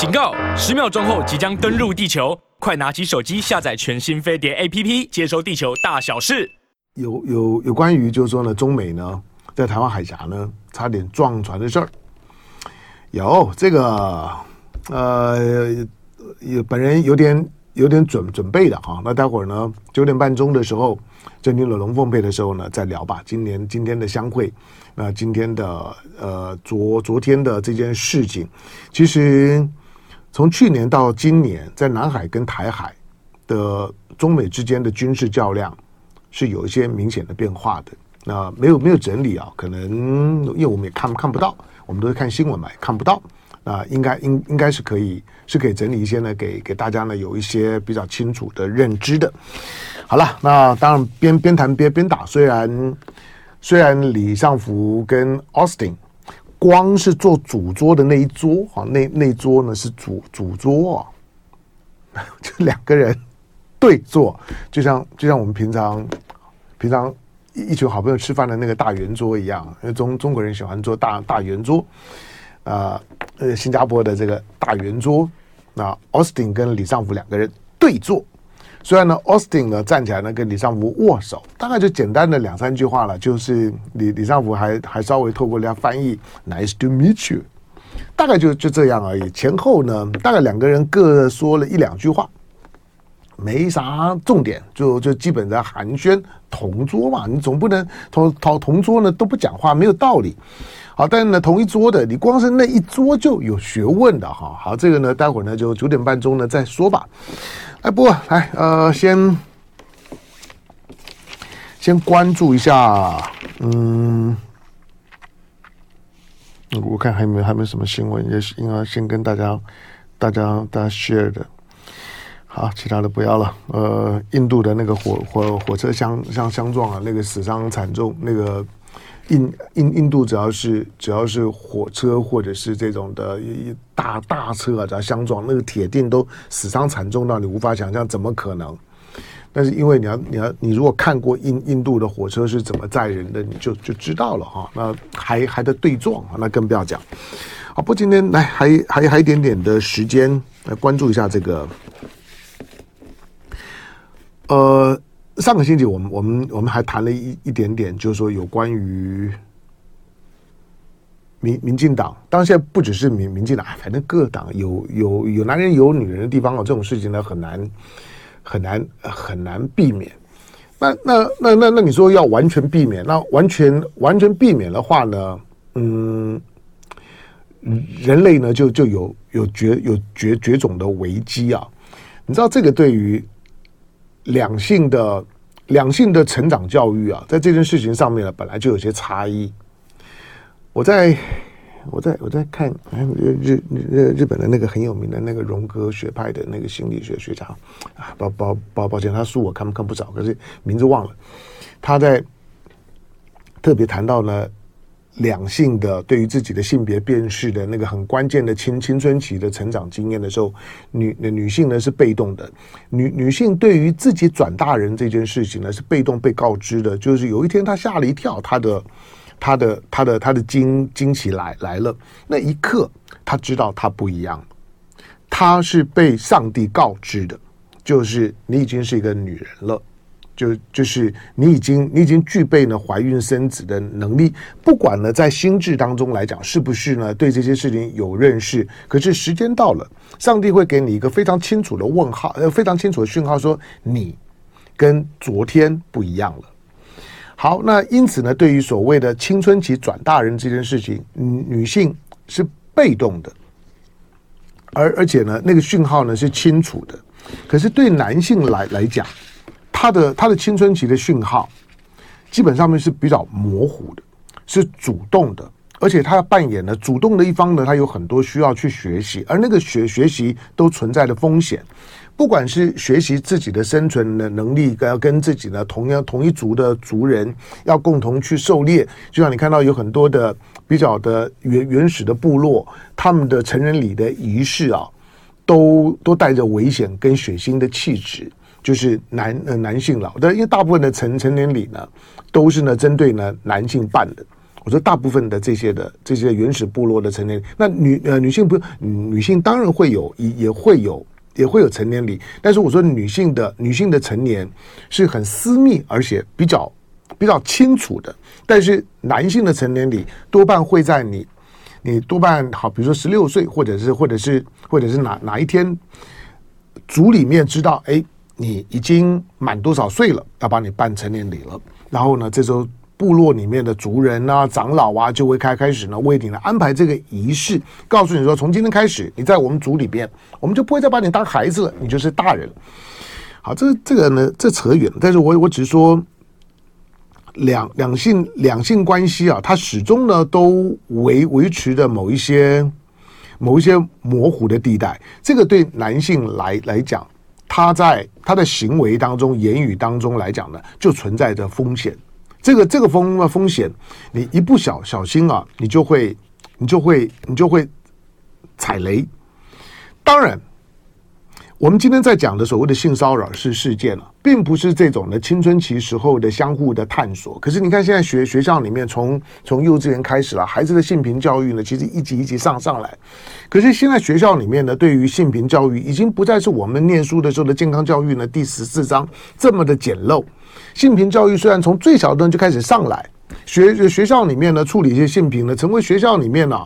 警告！十秒钟后即将登陆地球，快拿起手机下载全新飞碟 APP，接收地球大小事。有有有关于就是说呢，中美呢在台湾海峡呢差点撞船的事儿，有这个呃有本人有点有点准准备的哈，那待会儿呢九点半钟的时候，正经的龙凤配的时候呢再聊吧。今年今天的相会。那今天的呃昨昨天的这件事情，其实从去年到今年，在南海跟台海的中美之间的军事较量是有一些明显的变化的。那没有没有整理啊，可能因为我们也看看不到，我们都是看新闻嘛，也看不到。那应该应应该是可以是可以整理一些呢，给给大家呢有一些比较清楚的认知的。好了，那当然边边谈边边打，虽然。虽然李尚福跟 Austin 光是坐主桌的那一桌哈，那那桌呢是主主桌啊，就两个人对坐，就像就像我们平常平常一一群好朋友吃饭的那个大圆桌一样，因为中中国人喜欢坐大大圆桌啊，呃，新加坡的这个大圆桌，那 Austin 跟李尚福两个人对坐。虽然呢，Austin 呢站起来呢跟李尚福握手，大概就简单的两三句话了，就是李李尚福还还稍微透过人家翻译，Nice to meet you，大概就就这样而已。前后呢，大概两个人各说了一两句话，没啥重点，就就基本的寒暄，同桌嘛，你总不能同同同桌呢都不讲话，没有道理。好，但是呢，同一桌的，你光是那一桌就有学问的哈。好，这个呢，待会儿呢就九点半钟呢再说吧。哎，不过来，呃，先先关注一下，嗯，我看还有没有还有没有什么新闻，也是应该先跟大家大家大家 share 的。好，其他的不要了。呃，印度的那个火火火车相相相撞啊，那个死伤惨重，那个。印印印度只要是只要是火车或者是这种的大大车啊，只要相撞，那个铁定都死伤惨重到你无法想象，怎么可能？但是因为你要你要你如果看过印印度的火车是怎么载人的，你就就知道了哈。那还还得对撞啊，那更不要讲。好，不今天来还还还一点点的时间来关注一下这个，呃。上个星期，我们我们我们还谈了一一点点，就是说有关于民民进党。当然，现在不只是民民进党，反正各党有有有男人有女人的地方哦，这种事情呢很难很难很难避免。那那那那那你说要完全避免，那完全完全避免的话呢，嗯，人类呢就就有有绝有绝绝种的危机啊！你知道这个对于。两性的两性的成长教育啊，在这件事情上面呢，本来就有些差异。我在我在我在看日日日日本的那个很有名的那个荣格学派的那个心理学学长啊，抱抱抱抱歉，他书我看不看不着，可是名字忘了。他在特别谈到呢。两性的对于自己的性别辨识的那个很关键的青青春期的成长经验的时候，女女性呢是被动的，女女性对于自己转大人这件事情呢是被动被告知的，就是有一天她吓了一跳，她的她的她的她的惊惊奇来来了，那一刻她知道她不一样，她是被上帝告知的，就是你已经是一个女人了。就就是你已经你已经具备了怀孕生子的能力，不管呢在心智当中来讲是不是呢对这些事情有认识，可是时间到了，上帝会给你一个非常清楚的问号，呃非常清楚的讯号，说你跟昨天不一样了。好，那因此呢，对于所谓的青春期转大人这件事情，女女性是被动的，而而且呢那个讯号呢是清楚的，可是对男性来来讲。他的他的青春期的讯号，基本上面是比较模糊的，是主动的，而且他要扮演的主动的一方呢，他有很多需要去学习，而那个学学习都存在的风险，不管是学习自己的生存的能力，跟要跟自己的同样同一族的族人要共同去狩猎，就像你看到有很多的比较的原原始的部落，他们的成人礼的仪式啊，都都带着危险跟血腥的气质。就是男呃男性老，但因为大部分的成成年礼呢，都是呢针对呢男性办的，我说大部分的这些的这些原始部落的成年礼，那女呃女性不女性当然会有也也会有也会有成年礼，但是我说女性的女性的成年是很私密而且比较比较清楚的，但是男性的成年礼多半会在你你多半好，比如说十六岁或者是或者是或者是哪哪一天族里面知道哎你已经满多少岁了，要帮你办成年礼了，然后呢这时候。部落里面的族人啊、长老啊，就会开开始呢为你来安排这个仪式，告诉你说，从今天开始，你在我们族里边，我们就不会再把你当孩子了，你就是大人。好，这这个呢，这扯远了。但是我我只是说，两两性两性关系啊，它始终呢都维维持着某一些某一些模糊的地带。这个对男性来来讲，他在他的行为当中、言语当中来讲呢，就存在着风险。这个这个风风险，你一不小小心啊，你就会你就会你就会踩雷。当然，我们今天在讲的所谓的性骚扰是事件啊，并不是这种的青春期时候的相互的探索。可是你看，现在学学校里面从从幼稚园开始了，孩子的性平教育呢，其实一级一级上上来。可是现在学校里面呢，对于性平教育已经不再是我们念书的时候的健康教育呢第十四章这么的简陋。性平教育虽然从最小的就开始上来，学学校里面呢处理一些性平呢，成为学校里面呢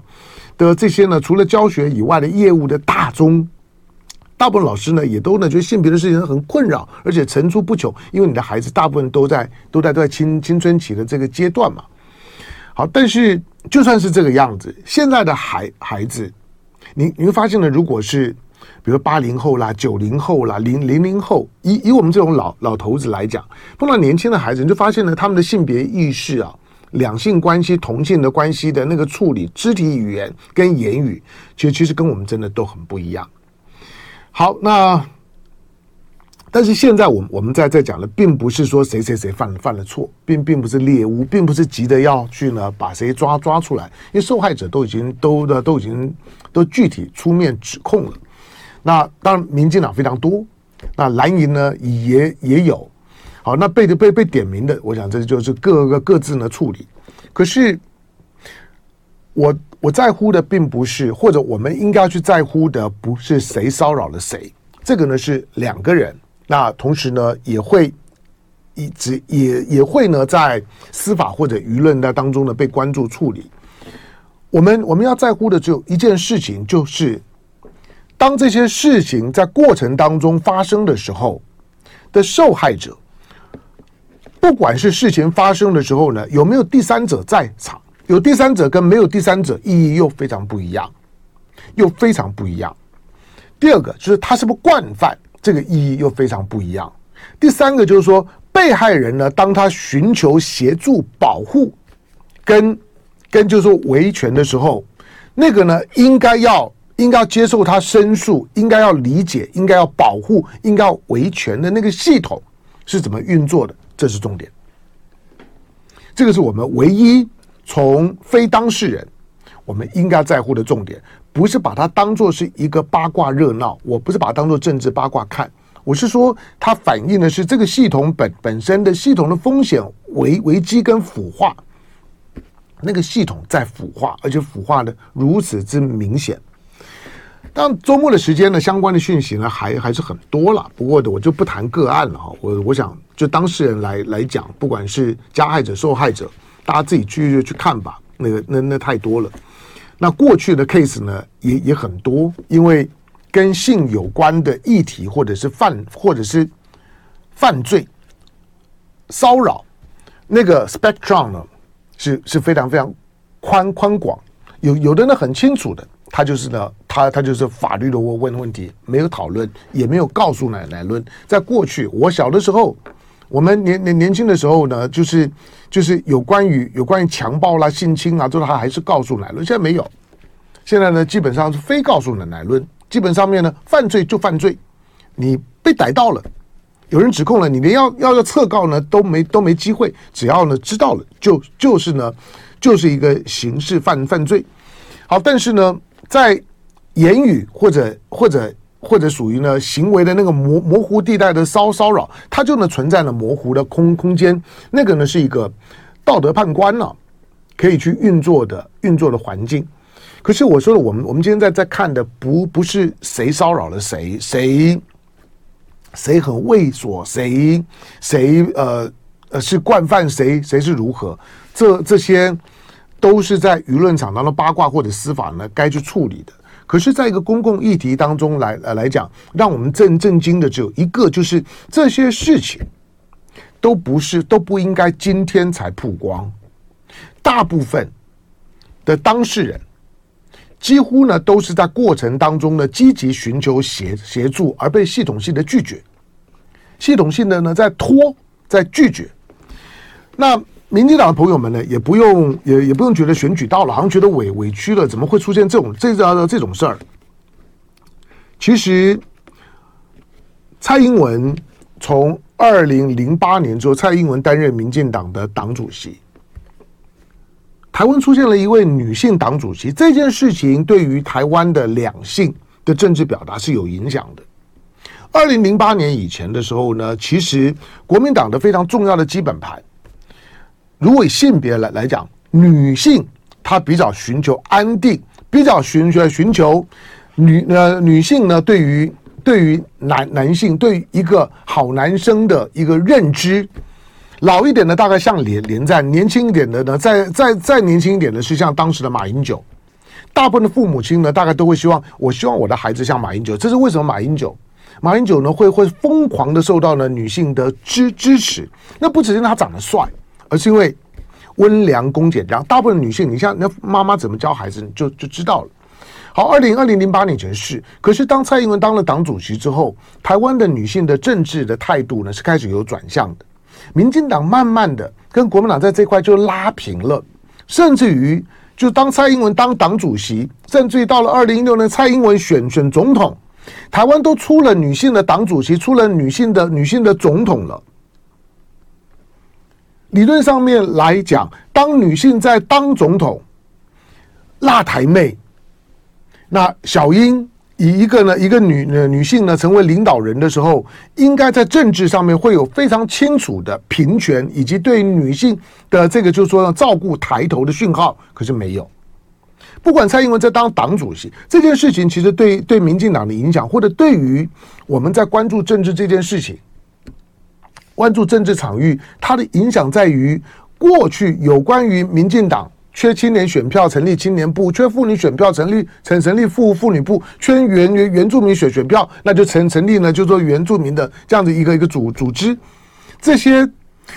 的这些呢，除了教学以外的业务的大宗，大部分老师呢也都呢觉得性别的事情很困扰，而且层出不穷，因为你的孩子大部分都在都在都在青青春期的这个阶段嘛。好，但是就算是这个样子，现在的孩孩子，你你会发现呢，如果是。比如八零后啦、九零后啦、零零零后，以以我们这种老老头子来讲，碰到年轻的孩子，你就发现呢，他们的性别意识啊、两性关系、同性的关系的那个处理、肢体语言跟言语，其实其实跟我们真的都很不一样。好，那但是现在我们我们在在讲的，并不是说谁谁谁犯了犯了错，并并不是猎巫，并不是急着要去呢把谁抓抓出来，因为受害者都已经都的都已经都具体出面指控了。那当然，民进党非常多，那蓝营呢也也有，好，那被被被点名的，我想这就是各个各自呢处理。可是我我在乎的并不是，或者我们应该去在乎的不是谁骚扰了谁，这个呢是两个人，那同时呢也会一直也也会呢在司法或者舆论的当中呢被关注处理。我们我们要在乎的只有一件事情，就是。当这些事情在过程当中发生的时候，的受害者，不管是事情发生的时候呢，有没有第三者在场？有第三者跟没有第三者意义又非常不一样，又非常不一样。第二个就是他是不是惯犯，这个意义又非常不一样。第三个就是说，被害人呢，当他寻求协助、保护，跟跟就是说维权的时候，那个呢，应该要。应该要接受他申诉，应该要理解，应该要保护，应该要维权的那个系统是怎么运作的，这是重点。这个是我们唯一从非当事人我们应该在乎的重点，不是把它当做是一个八卦热闹，我不是把它当做政治八卦看，我是说它反映的是这个系统本本身的系统的风险危危机跟腐化，那个系统在腐化，而且腐化的如此之明显。当周末的时间呢，相关的讯息呢还还是很多了。不过的我就不谈个案了哈。我我想就当事人来来讲，不管是加害者、受害者，大家自己去去看吧。那个那那太多了。那过去的 case 呢也也很多，因为跟性有关的议题，或者是犯或者是犯罪骚扰，那个 spectrum 呢是是非常非常宽宽广。有有的呢很清楚的。他就是呢，他他就是法律的问问题，没有讨论，也没有告诉奶奶论。在过去，我小的时候，我们年年年轻的时候呢，就是就是有关于有关于强暴啦、性侵啊，都是他还是告诉奶论。现在没有，现在呢，基本上是非告诉乃乃论。基本上面呢，犯罪就犯罪，你被逮到了，有人指控了，你连要要要撤告呢都没都没机会。只要呢知道了，就就是呢，就是一个刑事犯犯罪。好，但是呢。在言语或者或者或者属于呢行为的那个模模糊地带的骚骚扰，它就呢存在了模糊的空空间。那个呢是一个道德判官呢、可以去运作的运作的环境。可是我说了，我们我们今天在在看的不不是谁骚扰了谁，谁谁很猥琐，谁谁呃呃是惯犯，谁谁是如何，这这些都是在舆论场当中八卦或者司法呢该去处理的。可是，在一个公共议题当中来呃来讲，让我们震震惊的只有一个，就是这些事情都不是都不应该今天才曝光。大部分的当事人几乎呢都是在过程当中呢积极寻求协协助，而被系统性的拒绝，系统性的呢在拖，在拒绝。那。民进党的朋友们呢，也不用也也不用觉得选举到了，好像觉得委委屈了，怎么会出现这种这这这种事儿？其实，蔡英文从二零零八年之后，蔡英文担任民进党的党主席，台湾出现了一位女性党主席，这件事情对于台湾的两性的政治表达是有影响的。二零零八年以前的时候呢，其实国民党的非常重要的基本盘。如果以性别来来讲，女性她比较寻求安定，比较寻求寻求女呃女性呢，对于对于男男性对于一个好男生的一个认知，老一点的大概像连连战，年轻一点的呢，再再再年轻一点的是像当时的马英九。大部分的父母亲呢，大概都会希望，我希望我的孩子像马英九。这是为什么？马英九，马英九呢会会疯狂的受到呢女性的支支持。那不只是他长得帅。而是因为温良恭俭让，大部分女性，你像那妈妈怎么教孩子，你就就知道了。好，二零二零零八年前是，可是当蔡英文当了党主席之后，台湾的女性的政治的态度呢是开始有转向的。民进党慢慢的跟国民党在这块就拉平了，甚至于就当蔡英文当党主席，甚至于到了二零一六年蔡英文选选总统，台湾都出了女性的党主席，出了女性的女性的总统了。理论上面来讲，当女性在当总统、辣台妹，那小英以一个呢一个女女性呢成为领导人的时候，应该在政治上面会有非常清楚的平权以及对女性的这个就是说照顾抬头的讯号，可是没有。不管蔡英文在当党主席这件事情，其实对对民进党的影响，或者对于我们在关注政治这件事情。关注政治场域，它的影响在于过去有关于民进党缺青年选票，成立青年部；缺妇女选票，成立成成立妇妇女部；缺原原原住民选选票，那就成成立呢，就做原住民的这样的一个一个组组织，这些。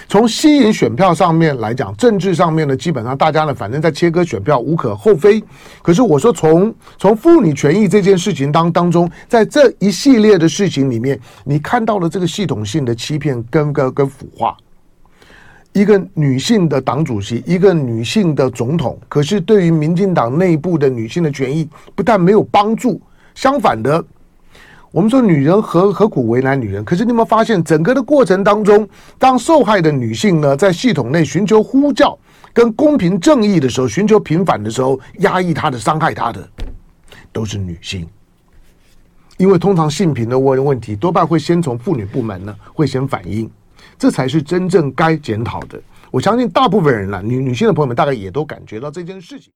从吸引选票上面来讲，政治上面呢，基本上大家呢，反正在切割选票无可厚非。可是我说从从妇女权益这件事情当当中，在这一系列的事情里面，你看到了这个系统性的欺骗跟跟跟腐化。一个女性的党主席，一个女性的总统，可是对于民进党内部的女性的权益，不但没有帮助，相反的。我们说女人何何苦为难女人？可是你有没有发现，整个的过程当中，当受害的女性呢，在系统内寻求呼叫跟公平正义的时候，寻求平反的时候，压抑她的、伤害她的，都是女性。因为通常性平的问问题，多半会先从妇女部门呢，会先反映，这才是真正该检讨的。我相信大部分人啦，女女性的朋友们大概也都感觉到这件事情。